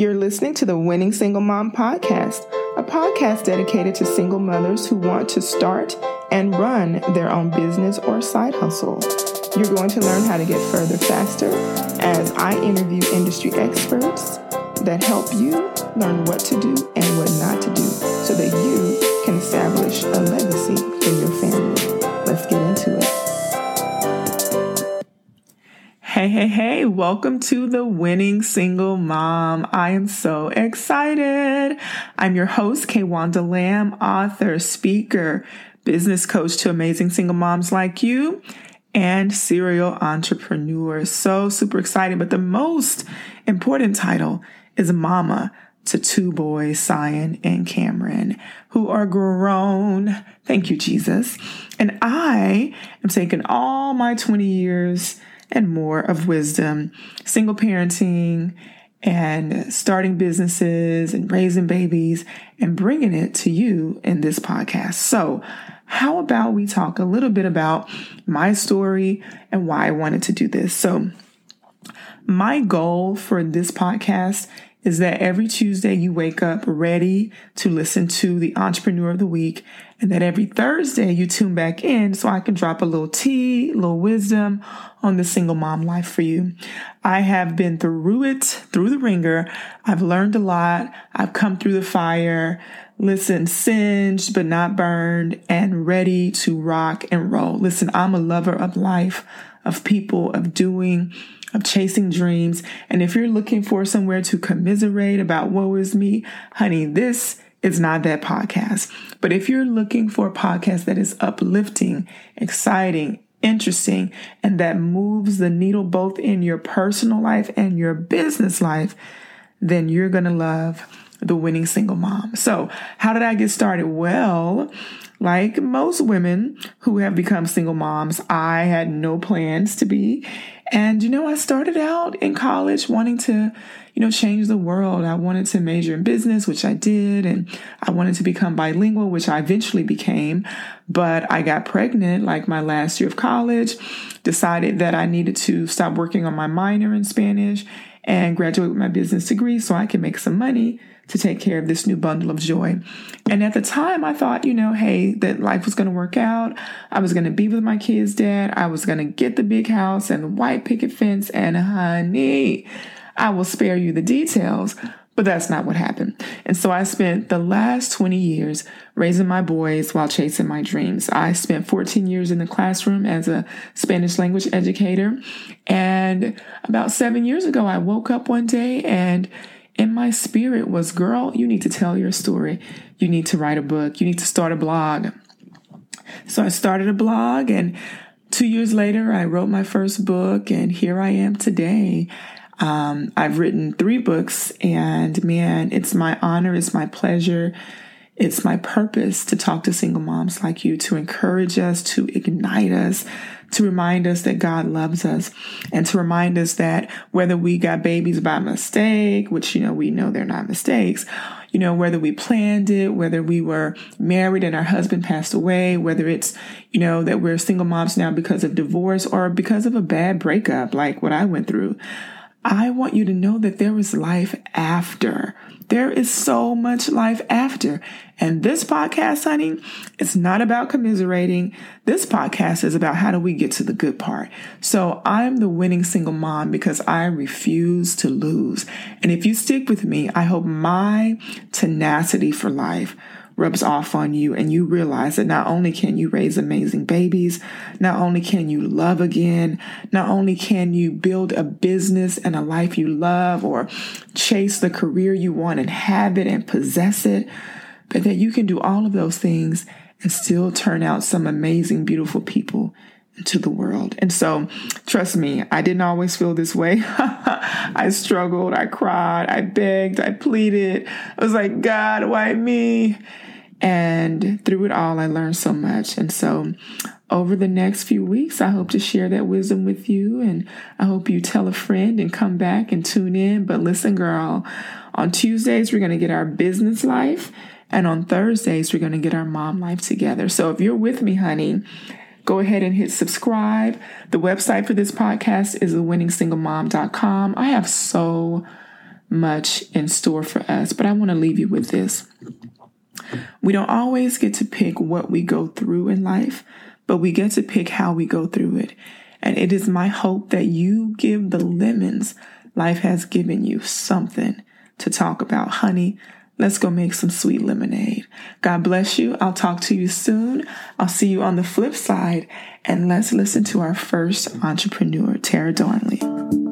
You're listening to the Winning Single Mom Podcast, a podcast dedicated to single mothers who want to start and run their own business or side hustle. You're going to learn how to get further faster as I interview industry experts that help you learn what to do and what not to do so that you can establish a Hey, hey, hey, welcome to the Winning Single Mom. I am so excited. I'm your host, Kaywanda Lamb, author, speaker, business coach to amazing single moms like you, and serial entrepreneur. So super excited. But the most important title is Mama to two boys, Syon and Kamron, who are grown. Thank you, Jesus. And I am taking all my 20 years and more of wisdom, single parenting, and starting businesses and raising babies and bringing it to you in this podcast. So, how about we talk a little bit about my story and why I wanted to do this? So, my goal for this podcast is that every Tuesday you wake up ready to listen to the entrepreneur of the week and that every Thursday you tune back in so I can drop a little tea, a little wisdom on the single mom life for you. I have been through it, through the ringer. I've learned a lot. I've come through the fire. Listen, singed but not burned and ready to rock and roll. Listen, I'm a lover of life, of people, of doing, of chasing dreams. And if you're looking for somewhere to commiserate about woe is me, honey, this is not that podcast. But if you're looking for a podcast that is uplifting, exciting, interesting, and that moves the needle both in your personal life and your business life, then you're going to love the winning single mom. So, how did I get started? Well, like most women who have become single moms, I had no plans to be. And, you know, I started out in college wanting to, you know, change the world. I wanted to major in business, which I did. And I wanted to become bilingual, which I eventually became. But I got pregnant like my last year of college, decided that I needed to stop working on my minor in Spanish and graduate with my business degree so I can make some money to take care of this new bundle of joy. And at the time, I thought, you know, hey, that life was going to work out. I was going to be with my kids' dad. I was going to get the big house and the white picket fence. And honey, I will spare you the details. But that's not what happened. And so I spent the last 20 years raising my boys while chasing my dreams. I spent 14 years in the classroom as a Spanish language educator. And about seven years ago, I woke up one day and in my spirit was, girl, you need to tell your story. You need to write a book. You need to start a blog. So I started a blog, and two years later, I wrote my first book, and here I am today. Um, I've written three books, and man, it's my honor, it's my pleasure, it's my purpose to talk to single moms like you, to encourage us, to ignite us, to remind us that God loves us and to remind us that whether we got babies by mistake, which, you know, we know they're not mistakes, you know, whether we planned it, whether we were married and our husband passed away, whether it's, you know, that we're single moms now because of divorce or because of a bad breakup, like what I went through. I want you to know that there is life after. There is so much life after. And this podcast, honey, it's not about commiserating. This podcast is about how do we get to the good part. So I'm the winning single mom because I refuse to lose. And if you stick with me, I hope my tenacity for life rubs off on you and you realize that not only can you raise amazing babies, not only can you love again, not only can you build a business and a life you love or chase the career you want and have it and possess it, but that you can do all of those things and still turn out some amazing, beautiful people into the world. And so, trust me, I didn't always feel this way. I struggled, I cried, I begged, I pleaded. I was like, God, why me? And through it all, I learned so much. And so, over the next few weeks, I hope to share that wisdom with you. And I hope you tell a friend and come back and tune in. But listen, girl, on Tuesdays, we're going to get our business life. And on Thursdays, we're going to get our mom life together. So if you're with me, honey, go ahead and hit subscribe. The website for this podcast is thewinningsinglemom.com. I have so much in store for us. But I want to leave you with this. We don't always get to pick what we go through in life, but we get to pick how we go through it. And it is my hope that you give the lemons life has given you something to talk about. Honey, let's go make some sweet lemonade. God bless you. I'll talk to you soon. I'll see you on the flip side. And let's listen to our first entrepreneur, Tara Darnley.